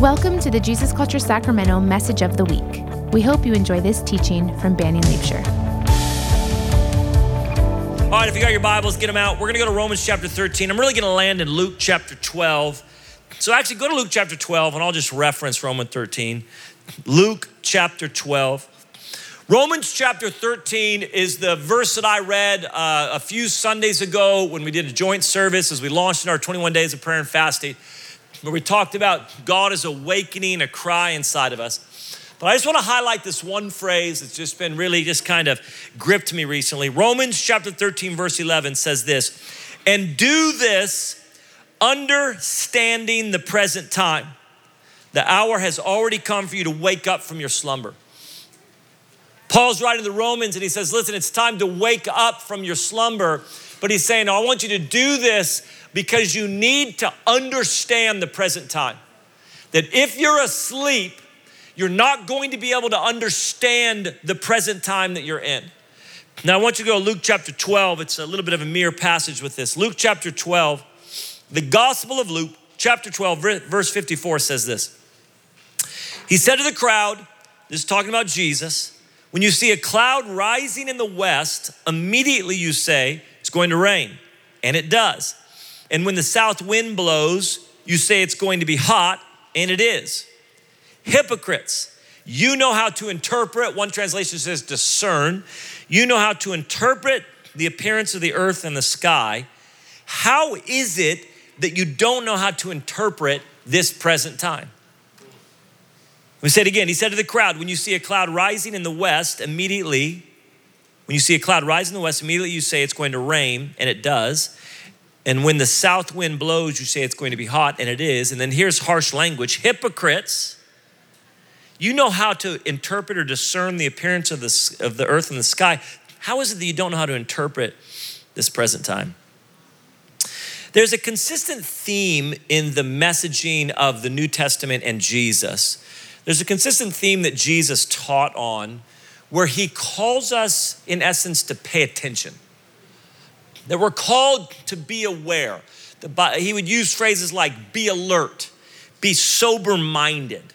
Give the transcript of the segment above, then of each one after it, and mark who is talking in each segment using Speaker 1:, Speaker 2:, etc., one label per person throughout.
Speaker 1: Welcome to the Jesus Culture Sacramento Message of the Week. We hope you enjoy this teaching from Banning Liebscher.
Speaker 2: All right, if you got your Bibles, get them out. We're going to go to Romans chapter 13. I'm really going to land in Luke chapter 12. So actually, go to Luke chapter 12, and I'll just reference Romans 13. Luke chapter 12. Romans chapter 13 is the verse that I read uh, a few Sundays ago when we did a joint service as we launched in our 21 days of prayer and fasting, where we talked about God is awakening a cry inside of us. But I just want to highlight this one phrase that's just been really just kind of gripped me recently. Romans chapter 13, verse 11 says this, and do this understanding the present time. The hour has already come for you to wake up from your slumber. Paul's writing to the Romans and he says, Listen, it's time to wake up from your slumber. But he's saying, I want you to do this because you need to understand the present time. That if you're asleep, you're not going to be able to understand the present time that you're in. Now, I want you to go to Luke chapter 12. It's a little bit of a mirror passage with this. Luke chapter 12, the Gospel of Luke, chapter 12, verse 54 says this. He said to the crowd, this is talking about Jesus, when you see a cloud rising in the west, immediately you say, It's going to rain. And it does. And when the south wind blows, you say it's going to be hot, and it is. Hypocrites, you know how to interpret, one translation says discern. You know how to interpret the appearance of the earth and the sky. How is it that you don't know how to interpret this present time? We said again, he said to the crowd, when you see a cloud rising in the west, immediately, when you see a cloud rise in the west, immediately you say it's going to rain, and it does. And when the south wind blows, you say it's going to be hot, and it is. And then here's harsh language hypocrites. You know how to interpret or discern the appearance of the, of the earth and the sky. How is it that you don't know how to interpret this present time? There's a consistent theme in the messaging of the New Testament and Jesus there's a consistent theme that Jesus taught on where he calls us, in essence, to pay attention. That we're called to be aware. He would use phrases like be alert, be sober minded.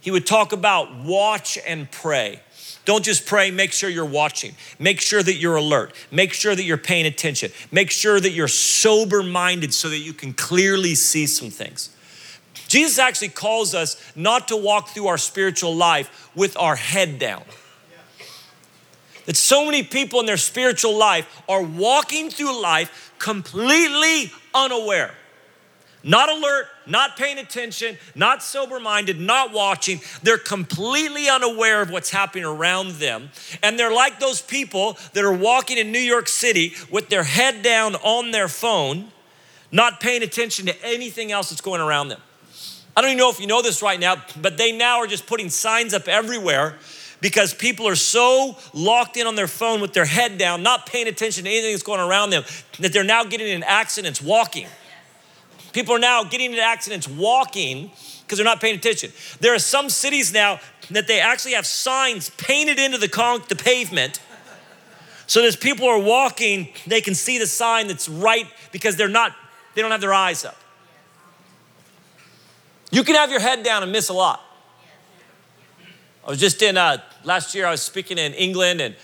Speaker 2: He would talk about watch and pray. Don't just pray, make sure you're watching. Make sure that you're alert. Make sure that you're paying attention. Make sure that you're sober minded so that you can clearly see some things. Jesus actually calls us not to walk through our spiritual life with our head down. That so many people in their spiritual life are walking through life completely unaware, not alert, not paying attention, not sober minded, not watching. They're completely unaware of what's happening around them. And they're like those people that are walking in New York City with their head down on their phone, not paying attention to anything else that's going around them. I don't even know if you know this right now, but they now are just putting signs up everywhere because people are so locked in on their phone with their head down, not paying attention to anything that's going around them, that they're now getting in accidents walking. People are now getting in accidents walking because they're not paying attention. There are some cities now that they actually have signs painted into the, con- the pavement. So as people are walking, they can see the sign that's right because they're not, they don't have their eyes up. You can have your head down and miss a lot. I was just in uh, last year. I was speaking in England, and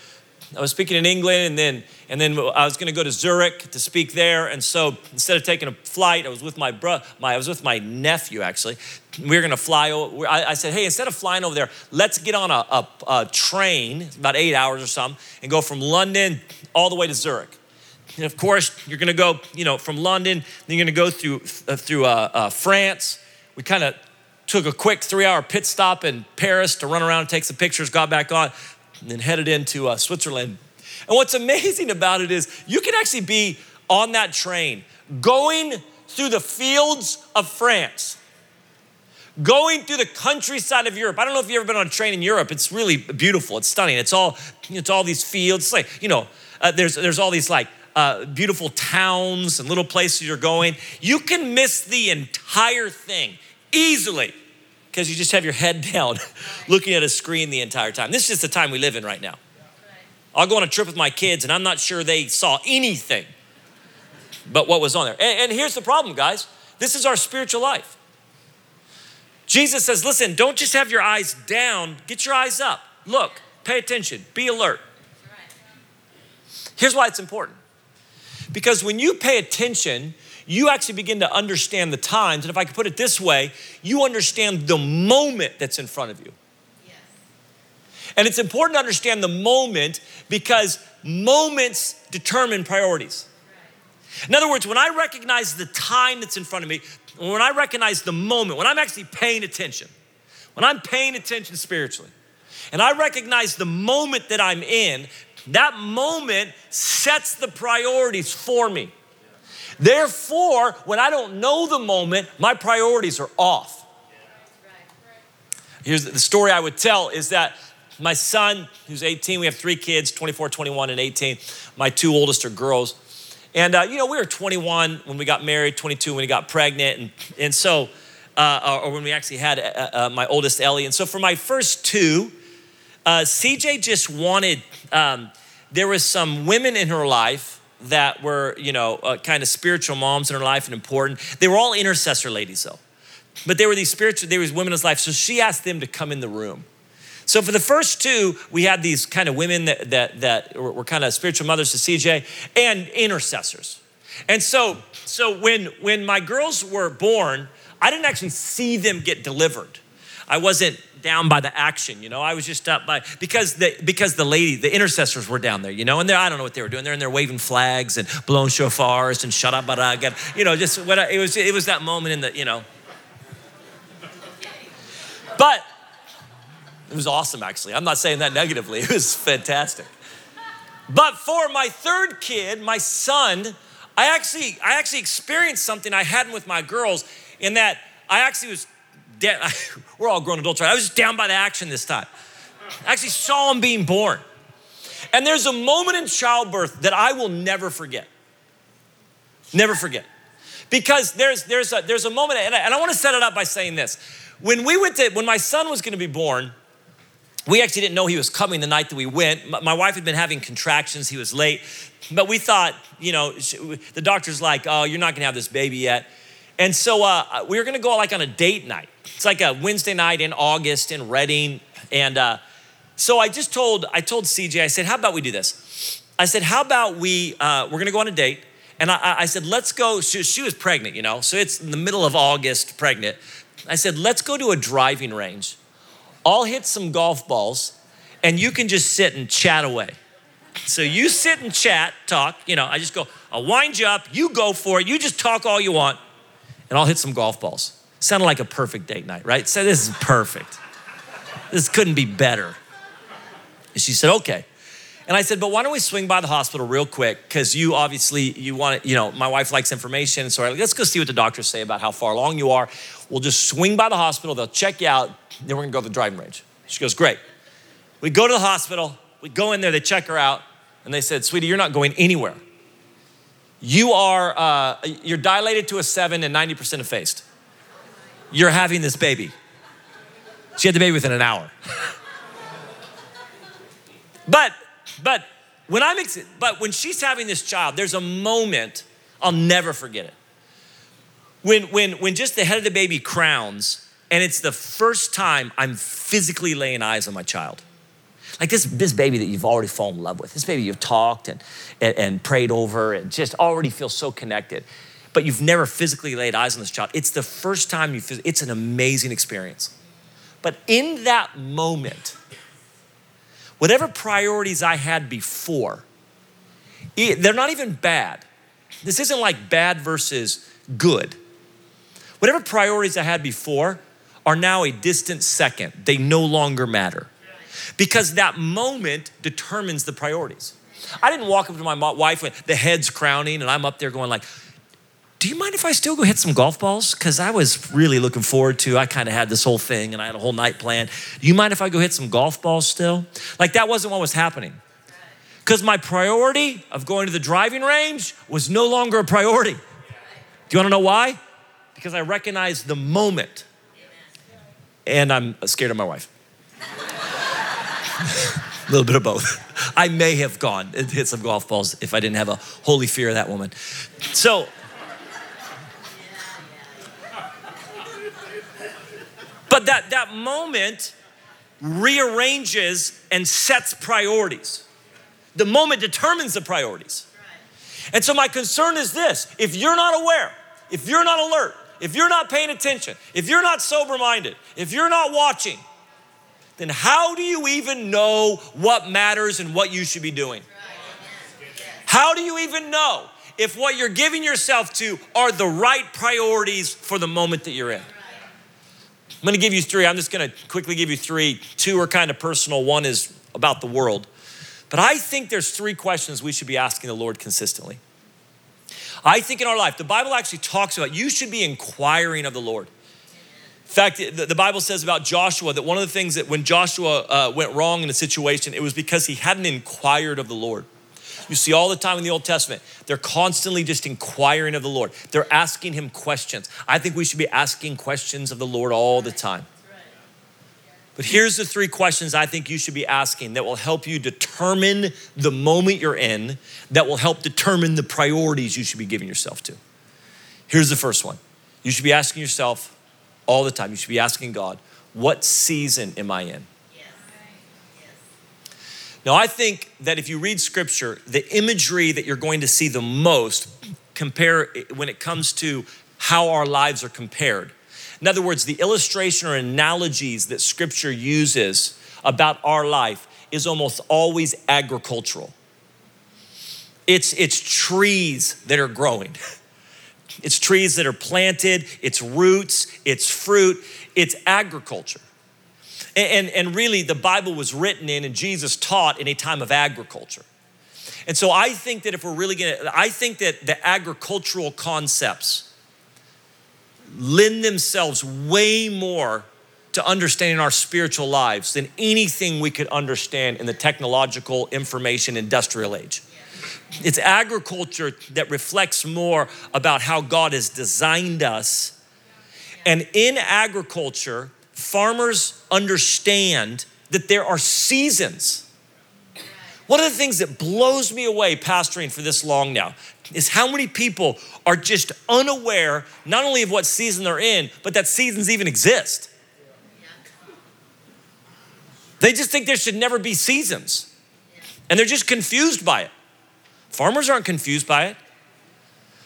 Speaker 2: I was speaking in England, and then and then I was going to go to Zurich to speak there. And so instead of taking a flight, I was with my bro, my I was with my nephew actually. We were going to fly. Over, I, I, said, hey, instead of flying over there, let's get on a, a, a train, about eight hours or something, and go from London all the way to Zurich. And of course, you're going to go, you know, from London. Then you're going to go through uh, through uh, uh, France we kind of took a quick three hour pit stop in Paris to run around and take some pictures, got back on, and then headed into uh, Switzerland. And what's amazing about it is you can actually be on that train going through the fields of France, going through the countryside of Europe. I don't know if you've ever been on a train in Europe. It's really beautiful. It's stunning. It's all it's all these fields. It's like you know, uh, there's there's all these like uh, beautiful towns and little places you're going. You can miss the entire thing easily because you just have your head down looking at a screen the entire time. This is just the time we live in right now. I'll go on a trip with my kids and I'm not sure they saw anything but what was on there. And, and here's the problem, guys this is our spiritual life. Jesus says, listen, don't just have your eyes down, get your eyes up. Look, pay attention, be alert. Here's why it's important. Because when you pay attention, you actually begin to understand the times. And if I could put it this way, you understand the moment that's in front of you. Yes. And it's important to understand the moment because moments determine priorities. In other words, when I recognize the time that's in front of me, when I recognize the moment, when I'm actually paying attention, when I'm paying attention spiritually, and I recognize the moment that I'm in, that moment sets the priorities for me. Therefore, when I don't know the moment, my priorities are off. Here's the story I would tell is that my son, who's 18, we have three kids 24, 21, and 18. My two oldest are girls. And, uh, you know, we were 21 when we got married, 22 when we got pregnant. And, and so, uh, or when we actually had uh, uh my oldest Ellie. And so for my first two, uh, CJ just wanted, um, there was some women in her life that were, you know, uh, kind of spiritual moms in her life and important. They were all intercessor ladies, though. But they were these spiritual, there was women in his life. So she asked them to come in the room. So for the first two, we had these kind of women that, that, that were, were kind of spiritual mothers to CJ and intercessors. And so, so when, when my girls were born, I didn't actually see them get delivered. I wasn't down by the action, you know. I was just up by because the because the lady, the intercessors were down there, you know, and they I don't know what they were doing. They're in there waving flags and blowing shofars and shadabaraga, you know, just what it was. It was that moment in the, you know. But it was awesome, actually. I'm not saying that negatively. It was fantastic. But for my third kid, my son, I actually I actually experienced something I hadn't with my girls in that I actually was we're all grown adults, right? I was just down by the action this time. I actually saw him being born. And there's a moment in childbirth that I will never forget. Never forget. Because there's, there's, a, there's a moment, and I, and I want to set it up by saying this. When we went to, when my son was going to be born, we actually didn't know he was coming the night that we went. My wife had been having contractions. He was late. But we thought, you know, the doctor's like, oh, you're not going to have this baby yet. And so uh, we were to go like on a date night. It's like a Wednesday night in August in Redding. And uh, so I just told, I told CJ, I said, how about we do this? I said, how about we, uh, we're gonna go on a date. And I, I said, let's go, she, she was pregnant, you know, so it's in the middle of August, pregnant. I said, let's go to a driving range. I'll hit some golf balls and you can just sit and chat away. So you sit and chat, talk, you know, I just go, I'll wind you up, you go for it, you just talk all you want, and I'll hit some golf balls. Sounded like a perfect date night, right? So this is perfect. This couldn't be better. And she said, okay. And I said, but why don't we swing by the hospital real quick? Because you obviously, you want to, you know, my wife likes information. So like, let's go see what the doctors say about how far along you are. We'll just swing by the hospital. They'll check you out. Then we're to go to the driving range. She goes, great. We go to the hospital. We go in there. They check her out. And they said, sweetie, you're not going anywhere. You are, uh, you're dilated to a seven and 90% effaced you're having this baby. She had the baby within an hour. but, but when I'm, ex- but when she's having this child, there's a moment, I'll never forget it. When, when, when just the head of the baby crowns, and it's the first time I'm physically laying eyes on my child. Like this, this baby that you've already fallen in love with, this baby you've talked and, and, and prayed over and just already feel so connected but you've never physically laid eyes on this child. It's the first time you, it's an amazing experience. But in that moment, whatever priorities I had before, they're not even bad. This isn't like bad versus good. Whatever priorities I had before are now a distant second. They no longer matter. Because that moment determines the priorities. I didn't walk up to my wife with the head's crowning and I'm up there going like, do you mind if I still go hit some golf balls? Because I was really looking forward to, I kind of had this whole thing and I had a whole night planned. Do you mind if I go hit some golf balls still? Like that wasn't what was happening. Because my priority of going to the driving range was no longer a priority. Do you want to know why? Because I recognized the moment. And I'm scared of my wife. a little bit of both. I may have gone and hit some golf balls if I didn't have a holy fear of that woman. So, But that, that moment rearranges and sets priorities. The moment determines the priorities. And so my concern is this if you're not aware, if you're not alert, if you're not paying attention, if you're not sober minded, if you're not watching, then how do you even know what matters and what you should be doing? How do you even know if what you're giving yourself to are the right priorities for the moment that you're in? I'm gonna give you three. I'm just gonna quickly give you three. Two are kind of personal, one is about the world. But I think there's three questions we should be asking the Lord consistently. I think in our life, the Bible actually talks about you should be inquiring of the Lord. In fact, the Bible says about Joshua that one of the things that when Joshua uh, went wrong in a situation, it was because he hadn't inquired of the Lord. You see all the time in the Old Testament, they're constantly just inquiring of the Lord. They're asking him questions. I think we should be asking questions of the Lord all the time. But here's the three questions I think you should be asking that will help you determine the moment you're in, that will help determine the priorities you should be giving yourself to. Here's the first one you should be asking yourself all the time, you should be asking God, what season am I in? Now, I think that if you read scripture, the imagery that you're going to see the most compare when it comes to how our lives are compared in other words, the illustration or analogies that scripture uses about our life is almost always agricultural. It's, it's trees that are growing. It's trees that are planted, it's roots, it's fruit, it's agriculture. And, and, and, really, the Bible was written in and Jesus taught in a time of agriculture. And so I think that if we're really gonna, I think that the agricultural concepts lend themselves way more to understanding our spiritual lives than anything we could understand in the technological information industrial age. It's agriculture that reflects more about how God has designed us. And in agriculture, farmers understand that there are seasons. One of the things that blows me away pastoring for this long now is how many people are just unaware not only of what season they're in, but that seasons even exist. They just think there should never be seasons. And they're just confused by it. Farmers aren't confused by it.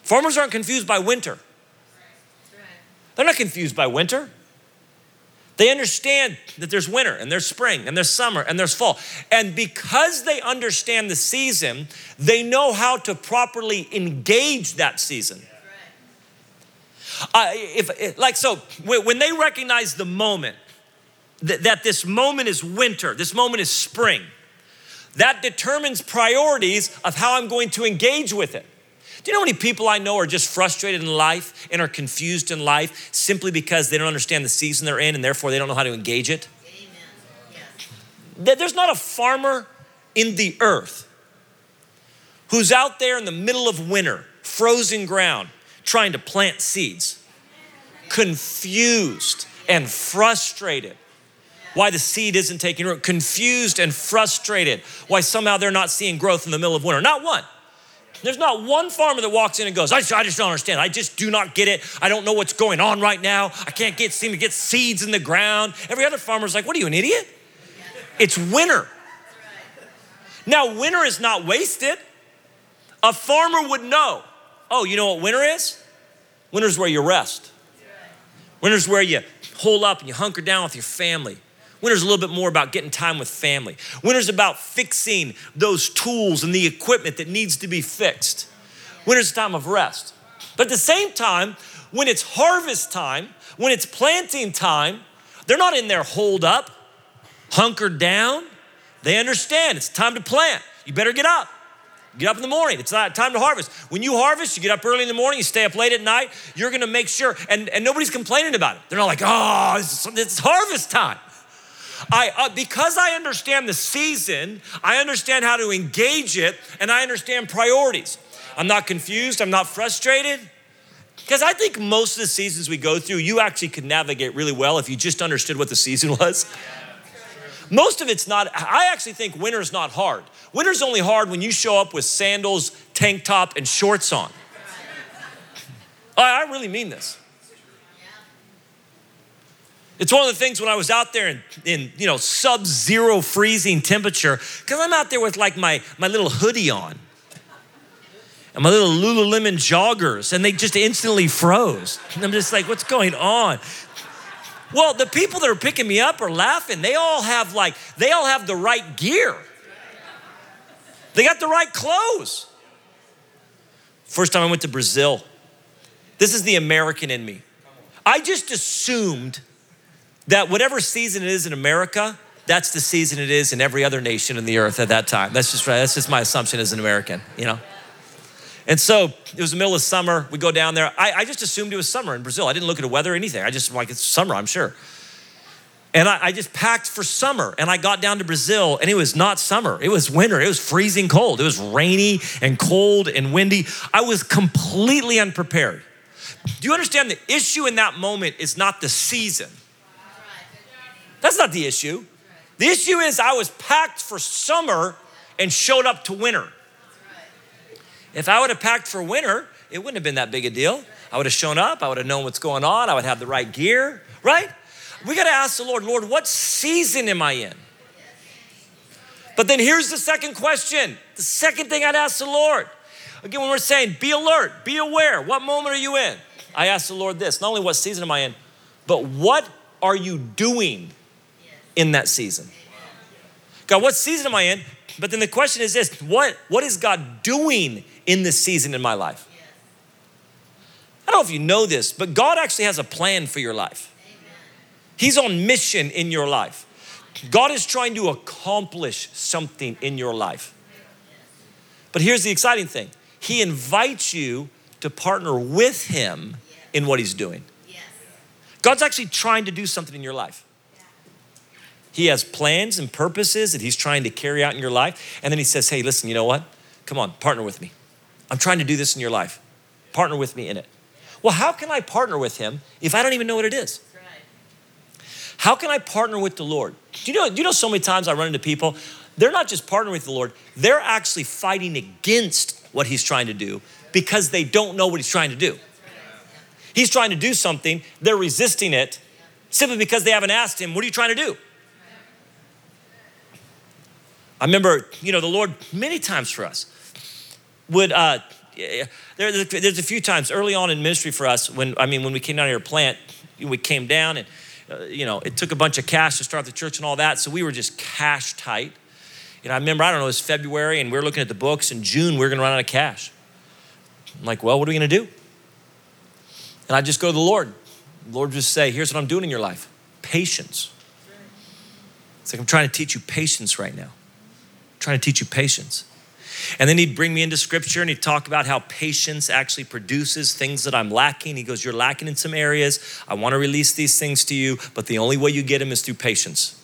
Speaker 2: Farmers aren't confused by winter. They're not confused by winter. They understand that there's winter and there's spring and there's summer and there's fall. And because they understand the season, they know how to properly engage that season. Uh, if, like so, when they recognize the moment that, that this moment is winter, this moment is spring, that determines priorities of how I'm going to engage with it. Do you know how many people I know are just frustrated in life and are confused in life simply because they don't understand the season they're in and therefore they don't know how to engage it? There's not a farmer in the earth who's out there in the middle of winter, frozen ground, trying to plant seeds, confused and frustrated why the seed isn't taking root, confused and frustrated why somehow they're not seeing growth in the middle of winter. Not one. There's not one farmer that walks in and goes, I just, I just don't understand. I just do not get it. I don't know what's going on right now. I can't get seem to get seeds in the ground. Every other farmer's like, What are you, an idiot? It's winter. Now, winter is not wasted. A farmer would know. Oh, you know what winter is? Winter's where you rest. Winter's where you hole up and you hunker down with your family. Winter's a little bit more about getting time with family. Winter's about fixing those tools and the equipment that needs to be fixed. Winter's a time of rest. But at the same time, when it's harvest time, when it's planting time, they're not in there holed up, hunkered down. They understand it's time to plant. You better get up. Get up in the morning. It's not time to harvest. When you harvest, you get up early in the morning, you stay up late at night, you're gonna make sure, and, and nobody's complaining about it. They're not like, oh, it's, it's harvest time. I, uh, because I understand the season, I understand how to engage it, and I understand priorities. I'm not confused, I'm not frustrated. Because I think most of the seasons we go through, you actually could navigate really well if you just understood what the season was. Most of it's not, I actually think winter's not hard. Winter's only hard when you show up with sandals, tank top, and shorts on. I really mean this. It's one of the things when I was out there in, in you know, sub-zero freezing temperature, because I'm out there with like my, my little hoodie on and my little Lululemon joggers, and they just instantly froze. And I'm just like, what's going on? Well, the people that are picking me up are laughing. They all have like, they all have the right gear. They got the right clothes. First time I went to Brazil, this is the American in me. I just assumed that whatever season it is in America, that's the season it is in every other nation in the earth at that time. That's just right. That's just my assumption as an American, you know? And so it was the middle of summer. We go down there. I, I just assumed it was summer in Brazil. I didn't look at the weather or anything. I just like it's summer, I'm sure. And I, I, just packed for summer. And I got down to Brazil and it was not summer. It was winter. It was freezing cold. It was rainy and cold and windy. I was completely unprepared. Do you understand the issue in that moment is not the season? That's not the issue. The issue is I was packed for summer and showed up to winter. If I would have packed for winter, it wouldn't have been that big a deal. I would have shown up, I would have known what's going on, I would have the right gear, right? We got to ask the Lord, Lord, what season am I in? But then here's the second question. The second thing I'd ask the Lord. Again, when we're saying be alert, be aware, what moment are you in? I ask the Lord this not only what season am I in, but what are you doing in that season? God, what season am I in? But then the question is this what, what is God doing in this season in my life? I don't know if you know this, but God actually has a plan for your life. He's on mission in your life. God is trying to accomplish something in your life. But here's the exciting thing He invites you to partner with Him in what He's doing. God's actually trying to do something in your life. He has plans and purposes that He's trying to carry out in your life. And then He says, Hey, listen, you know what? Come on, partner with me. I'm trying to do this in your life. Partner with me in it. Well, how can I partner with Him if I don't even know what it is? How can I partner with the Lord? Do you know, do you know so many times I run into people, they're not just partnering with the Lord, they're actually fighting against what He's trying to do because they don't know what He's trying to do. He's trying to do something, they're resisting it simply because they haven't asked Him, What are you trying to do? I remember, you know, the Lord many times for us would, uh, there, there's a few times early on in ministry for us when, I mean, when we came down here to plant, we came down and, uh, you know, it took a bunch of cash to start the church and all that. So we were just cash tight. And I remember, I don't know, it was February and we were looking at the books. In June, we were going to run out of cash. I'm like, well, what are we going to do? And I just go to the Lord. The Lord just say, here's what I'm doing in your life patience. It's like I'm trying to teach you patience right now. Trying to teach you patience. And then he'd bring me into scripture and he'd talk about how patience actually produces things that I'm lacking. He goes, You're lacking in some areas. I want to release these things to you, but the only way you get them is through patience.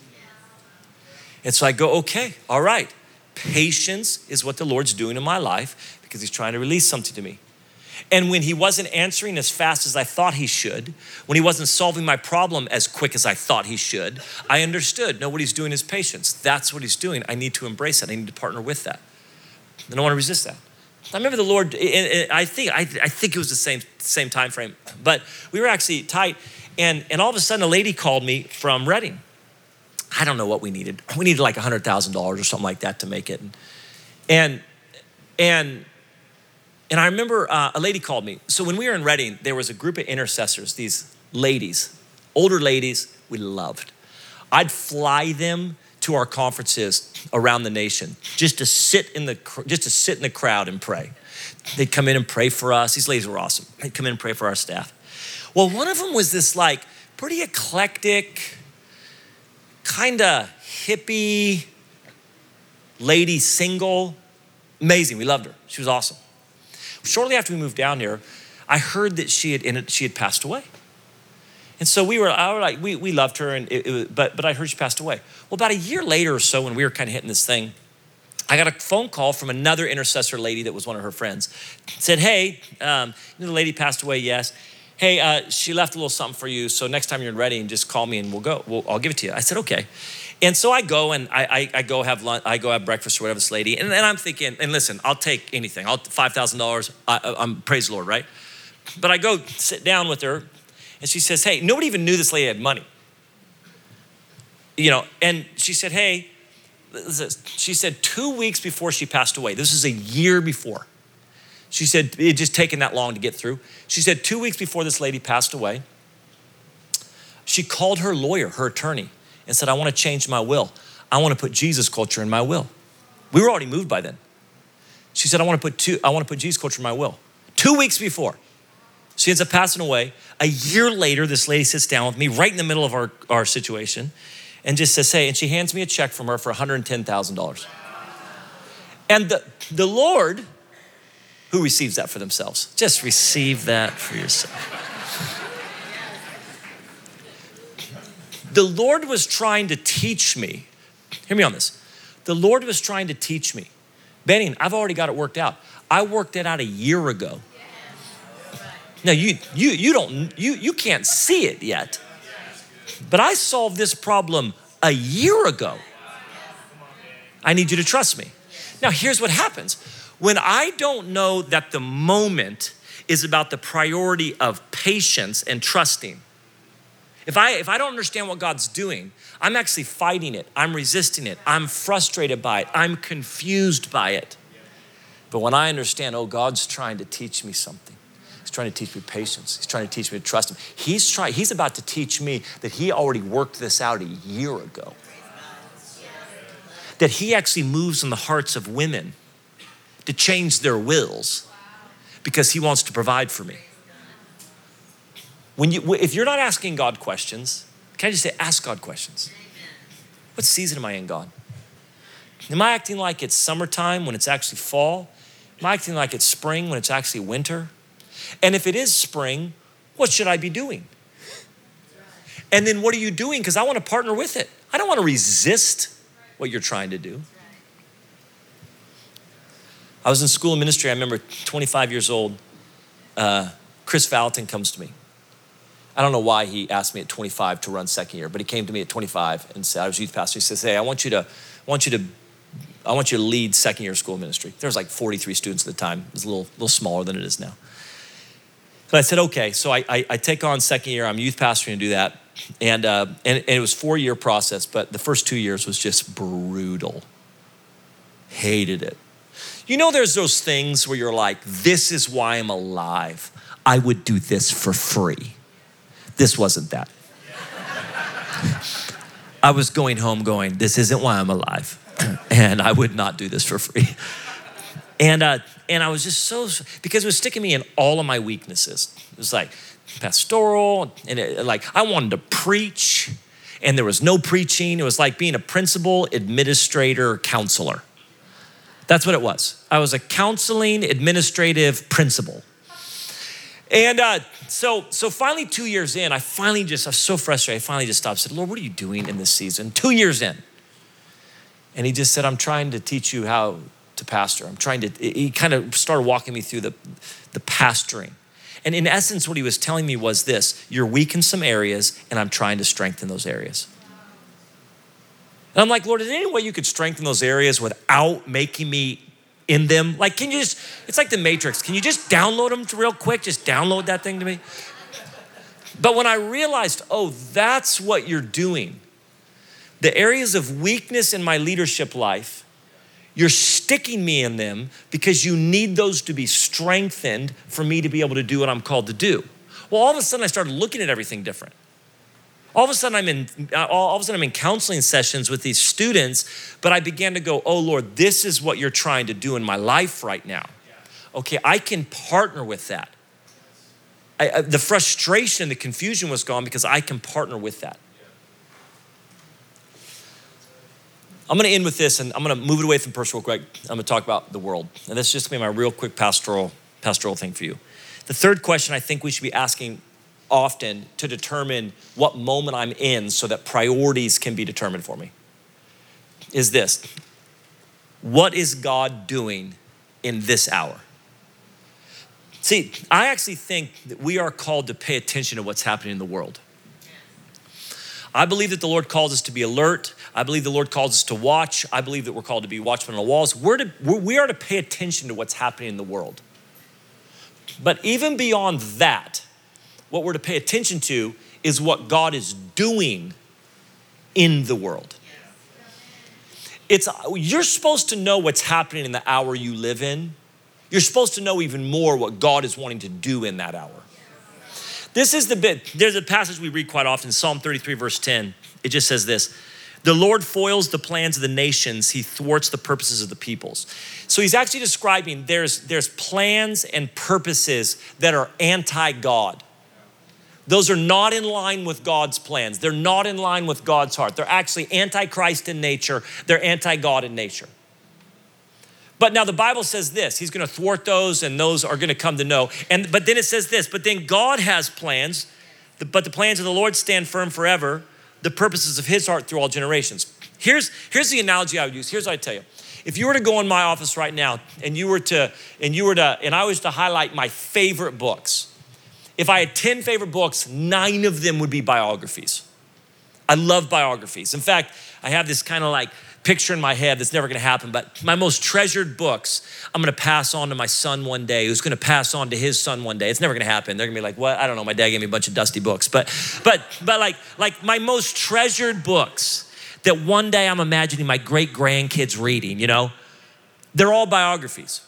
Speaker 2: And so I go, Okay, all right. Patience is what the Lord's doing in my life because he's trying to release something to me. And when he wasn't answering as fast as I thought he should, when he wasn't solving my problem as quick as I thought he should, I understood no, what he's doing is patience. That's what he's doing. I need to embrace that. I need to partner with that. I don't want to resist that. I remember the Lord. I think I, think it was the same same time frame, but we were actually tight, and and all of a sudden a lady called me from Redding. I don't know what we needed. We needed like hundred thousand dollars or something like that to make it, and and and I remember uh, a lady called me. So when we were in Redding, there was a group of intercessors. These ladies, older ladies, we loved. I'd fly them to our conferences around the nation just to sit in the just to sit in the crowd and pray. They'd come in and pray for us. These ladies were awesome. They'd come in and pray for our staff. Well, one of them was this like pretty eclectic, kind of hippie lady, single. Amazing. We loved her. She was awesome. Shortly after we moved down here, I heard that she had she had passed away. And so we were, I was like, we, we loved her, and it, it, but, but I heard she passed away. Well, about a year later or so, when we were kind of hitting this thing, I got a phone call from another intercessor lady that was one of her friends. Said, hey, um, you know, the lady passed away, yes. Hey, uh, she left a little something for you, so next time you're ready, and just call me and we'll go. We'll, I'll give it to you. I said, okay. And so I go and I, I, I, go have lunch, I go have breakfast or whatever this lady, and, and I'm thinking, and listen, I'll take anything. I'll five thousand dollars. I'm praise the Lord, right? But I go sit down with her, and she says, Hey, nobody even knew this lady had money. you know, and she said, hey, she said two weeks before she passed away, this is a year before. She said it just taken that long to get through. She said two weeks before this lady passed away, she called her lawyer, her attorney, and said, I want to change my will. I want to put Jesus culture in my will. We were already moved by then. She said, I want to put two, I want to put Jesus culture in my will. Two weeks before. She ends up passing away. A year later, this lady sits down with me right in the middle of our, our situation and just says, Hey, and she hands me a check from her for $110,000. And the, the Lord, who receives that for themselves, just receive that for yourself. The Lord was trying to teach me, hear me on this. The Lord was trying to teach me. Benny, I've already got it worked out. I worked it out a year ago. Now you you you don't you you can't see it yet. But I solved this problem a year ago. I need you to trust me. Now, here's what happens when I don't know that the moment is about the priority of patience and trusting. If I, if I don't understand what God's doing, I'm actually fighting it. I'm resisting it. I'm frustrated by it. I'm confused by it. But when I understand, oh, God's trying to teach me something, He's trying to teach me patience. He's trying to teach me to trust him. He's trying, he's about to teach me that he already worked this out a year ago. That he actually moves in the hearts of women to change their wills because he wants to provide for me. When you, if you're not asking God questions, can I just say, ask God questions? What season am I in, God? Am I acting like it's summertime when it's actually fall? Am I acting like it's spring when it's actually winter? And if it is spring, what should I be doing? And then what are you doing? Because I want to partner with it. I don't want to resist what you're trying to do. I was in school of ministry. I remember 25 years old. Uh, Kris Vallotton comes to me. I don't know why he asked me at 25 to run second year, but he came to me at 25 and said, I was youth pastor. He says, Hey, I want you to, I want you to, I want you to lead second year school ministry. There was like 43 students at the time. It was a little, little smaller than it is now. But I said, okay. So I, I, I take on second year. I'm youth pastor and do that. And, uh, and, and it was four year process, but the first two years was just brutal. Hated it. You know, there's those things where you're like, this is why I'm alive. I would do this for free. This wasn't that. I was going home going, this isn't why I'm alive. and I would not do this for free. And, uh, and I was just so, because it was sticking me in all of my weaknesses. It was like pastoral, and it, like I wanted to preach, and there was no preaching. It was like being a principal, administrator, counselor. That's what it was. I was a counseling administrative principal. And uh, so, so finally, two years in, I finally just, I was so frustrated. I finally just stopped. Said, Lord, what are you doing in this season? Two years in, and He just said, I'm trying to teach you how to pastor. I'm trying to, he kind of started walking me through the, the pastoring. And in essence, what he was telling me was this you're weak in some areas, and I'm trying to strengthen those areas. And I'm like, Lord, is there any way you could strengthen those areas without making me in them? Like, can you just, it's like the Matrix. Can you just download them real quick? Just download that thing to me. But when I realized, oh, that's what you're doing, the areas of weakness in my leadership life, you're sticking me in them because you need those to be strengthened for me to be able to do what I'm called to do. Well, all of a sudden, I started looking at everything different. All of a sudden, I'm in uh, all of a sudden I'm in counseling sessions with these students, but I began to go, "Oh Lord, this is what you're trying to do in my life right now." Okay, I can partner with that. I, uh, the frustration, the confusion was gone because I can partner with that. I'm going to end with this, and I'm going to move it away from personal quick. I'm going to talk about the world, and this is just going to be my real quick pastoral pastoral thing for you. The third question I think we should be asking often to determine what moment I'm in, so that priorities can be determined for me, is this: What is God doing in this hour? See, I actually think that we are called to pay attention to what's happening in the world. I believe that the Lord calls us to be alert. I believe the Lord calls us to watch. I believe that we're called to be watchmen on the walls. We're to, we're, we are to pay attention to what's happening in the world. But even beyond that, what we're to pay attention to is what God is doing in the world. It's you're supposed to know what's happening in the hour you live in. You're supposed to know even more what God is wanting to do in that hour. This is the bit. There's a passage we read quite often, Psalm 33, verse 10. It just says this The Lord foils the plans of the nations, he thwarts the purposes of the peoples. So he's actually describing there's, there's plans and purposes that are anti God. Those are not in line with God's plans. They're not in line with God's heart. They're actually anti-Christ in nature. They're anti-God in nature. But now the Bible says this, he's going to thwart those and those are going to come to know. And but then it says this, but then God has plans, but the plans of the Lord stand firm forever, the purposes of his heart through all generations. Here's here's the analogy I would use. Here's what I tell you. If you were to go in my office right now and you were to and you were to and I was to highlight my favorite books, if I had 10 favorite books, nine of them would be biographies. I love biographies. In fact, I have this kind of like picture in my head that's never gonna happen, but my most treasured books, I'm gonna pass on to my son one day, who's gonna pass on to his son one day. It's never gonna happen. They're gonna be like, what? I don't know. My dad gave me a bunch of dusty books. But but but like like my most treasured books that one day I'm imagining my great grandkids reading, you know, they're all biographies.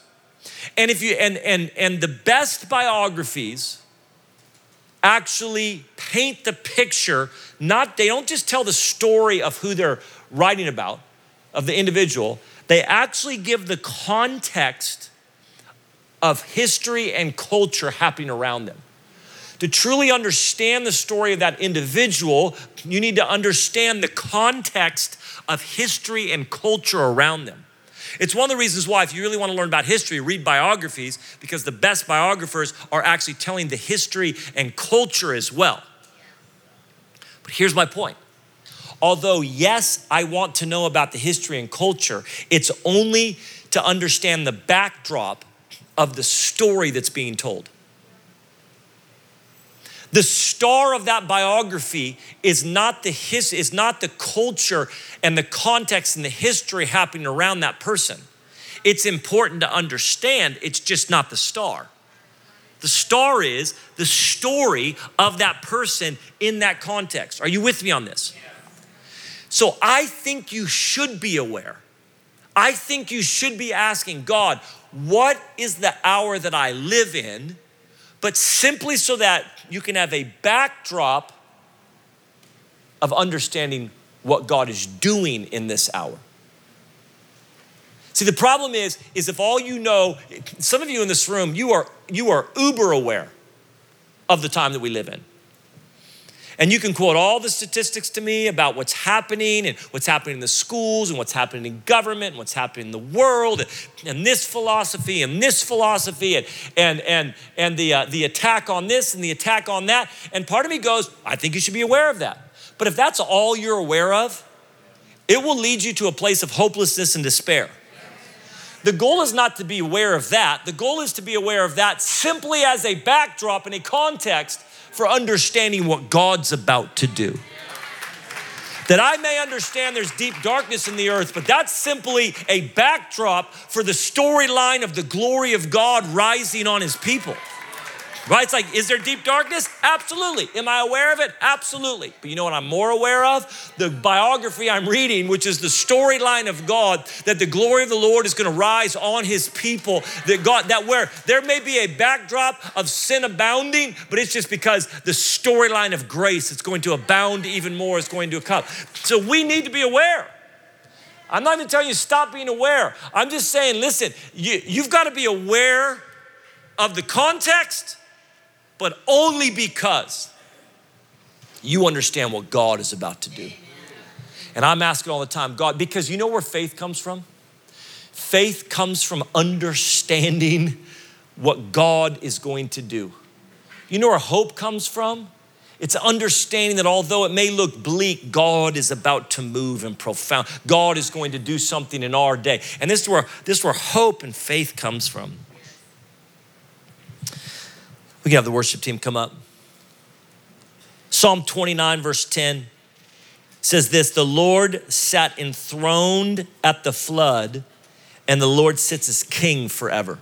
Speaker 2: And if you and and and the best biographies actually paint the picture, not they don't just tell the story of who they're writing about, of the individual, they actually give the context of history and culture happening around them. To truly understand the story of that individual, you need to understand the context of history and culture around them. It's one of the reasons why, if you really want to learn about history, read biographies, because the best biographers are actually telling the history and culture as well. But here's my point. Although, yes, I want to know about the history and culture, it's only to understand the backdrop of the story that's being told. The star of that biography is not the his, is not the culture and the context and the history happening around that person. It's important to understand, it's just not the star. The star is the story of that person in that context. Are you with me on this? So I think you should be aware. I think you should be asking God, what is the hour that I live in? But simply so that you can have a backdrop of understanding what God is doing in this hour. See, the problem is, is if all you know, some of you in this room, you are you are uber aware of the time that we live in. And you can quote all the statistics to me about what's happening and what's happening in the schools and what's happening in government and what's happening in the world and, this philosophy and this philosophy and, and, and, and the, uh, the attack on this and the attack on that. And part of me goes, I think you should be aware of that. But if that's all you're aware of, it will lead you to a place of hopelessness and despair. The goal is not to be aware of that. The goal is to be aware of that simply as a backdrop and a context for understanding what God's about to do. That I may understand there's deep darkness in the earth, but that's simply a backdrop for the storyline of the glory of God rising on his people. Right? It's like, is there deep darkness? Absolutely. Am I aware of it? Absolutely. But you know what I'm more aware of? The biography I'm reading, which is the storyline of God, that the glory of the Lord is going to rise on his people. That God, that where there may be a backdrop of sin abounding, but it's just because the storyline of grace is going to abound even more, is going to come. So we need to be aware. I'm not even telling you stop being aware. I'm just saying, listen, you, you've got to be aware of the context but only because you understand what God is about to do. And I'm asking all the time, God, because you know where faith comes from? Faith comes from understanding what God is going to do. You know where hope comes from? It's understanding that although it may look bleak, God is about to move in profound. God is going to do something in our day. And this is where, this is where hope and faith comes from. We can have the worship team come up. Psalm 29, verse 10 says this The Lord sat enthroned at the flood, and the Lord sits as king forever.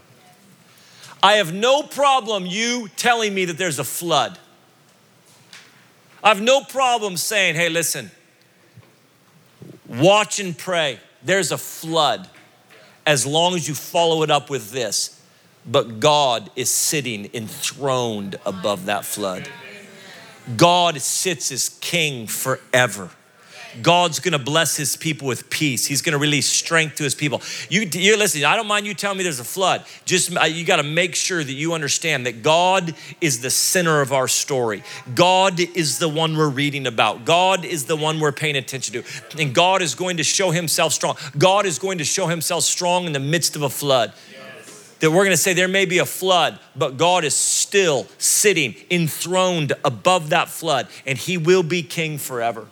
Speaker 2: I have no problem you telling me that there's a flood. I have no problem saying, hey, listen, Watch and pray. There's a flood as long as you follow it up with this. But God is sitting enthroned above that flood. God sits as king forever. God's gonna bless his people with peace. He's gonna release strength to his people. You, you're listening, I don't mind you telling me there's a flood. Just, you gotta make sure that you understand that God is the center of our story. God is the one we're reading about. God is the one we're paying attention to. And God is going to show himself strong. God is going to show himself strong in the midst of a flood that we're to say there may be a flood, but God is still sitting enthroned above that flood, and He will be king forever.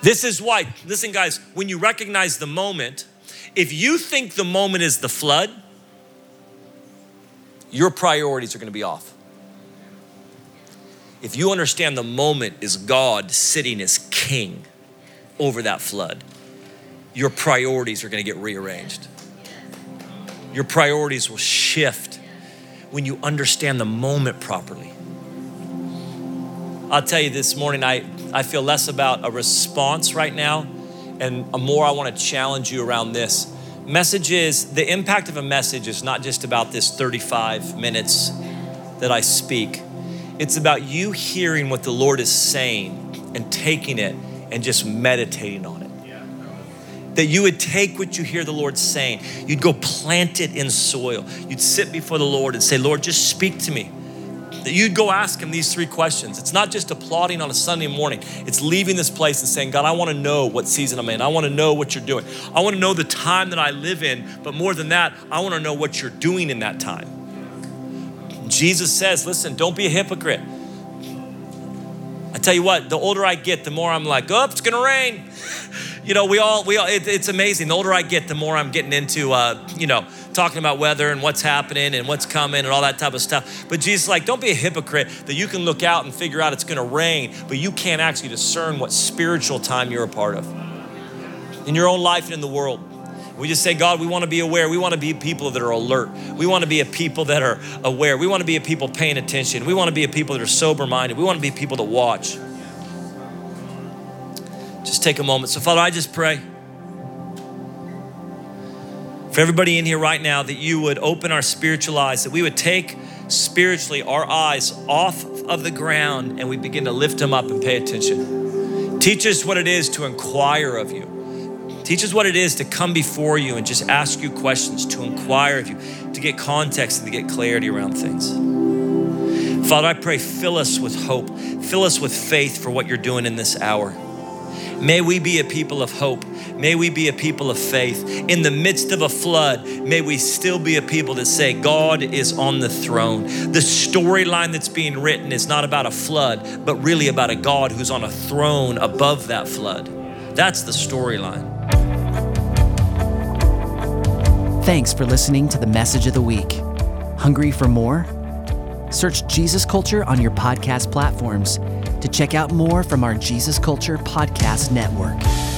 Speaker 2: This is why, listen, guys, when you recognize the moment, if you think the moment is the flood, your priorities are to be off. If you understand the moment is God sitting as king over that flood, your priorities are to get rearranged. Your priorities will shift when you understand the moment properly. I'll tell you this morning, I, I feel less about a response right now and more I want to challenge you around this. Message is the impact of a message is not just about this 35 minutes that I speak, it's about you hearing what the Lord is saying and taking it and just meditating on it. That you would take what you hear the Lord saying, you'd go plant it in soil. You'd sit before the Lord and say, Lord, just speak to me that you'd go ask him these three questions. It's not just applauding on a Sunday morning, it's leaving this place and saying, God, I want to know what season I'm in. I want to know what you're doing. I want to know the time that I live in, but more than that, I want to know what you're doing in that time. Jesus says, listen, don't be a hypocrite. I tell you what, the older I get, the more I'm like, oh, it's gonna rain. you know, we all, we all, it, it's amazing. The older I get, the more I'm getting into, uh, you know, talking about weather and what's happening and what's coming and all that type of stuff. But Jesus like, don't be a hypocrite that you can look out and figure out it's going to rain, but you can't actually discern what spiritual time you're a part of in your own life and in the world. We just say, God, we want to be aware. We want to be people that are alert. We want to be a people that are aware. We want to be a people paying attention. We want to be a people that are sober minded. We want to be people to watch. Just take a moment. So, Father, I just pray for everybody in here right now that you would open our spiritual eyes, that we would take spiritually our eyes off of the ground and we begin to lift them up and pay attention. Teach us what it is to inquire of you. Teach us what it is to come before you and just ask you questions, to inquire of you, to get context and to get clarity around things. Father, I pray, fill us with hope, fill us with faith for what you're doing in this hour. May we be a people of hope. May we be a people of faith. In the midst of a flood, may we still be a people that say, God is on the throne. The storyline that's being written is not about a flood, but really about a God who's on a throne above that flood. That's the storyline.
Speaker 3: Thanks for listening to the message of the week. Hungry for more? Search Jesus Culture on your podcast platforms to check out more from our Jesus Culture Podcast Network.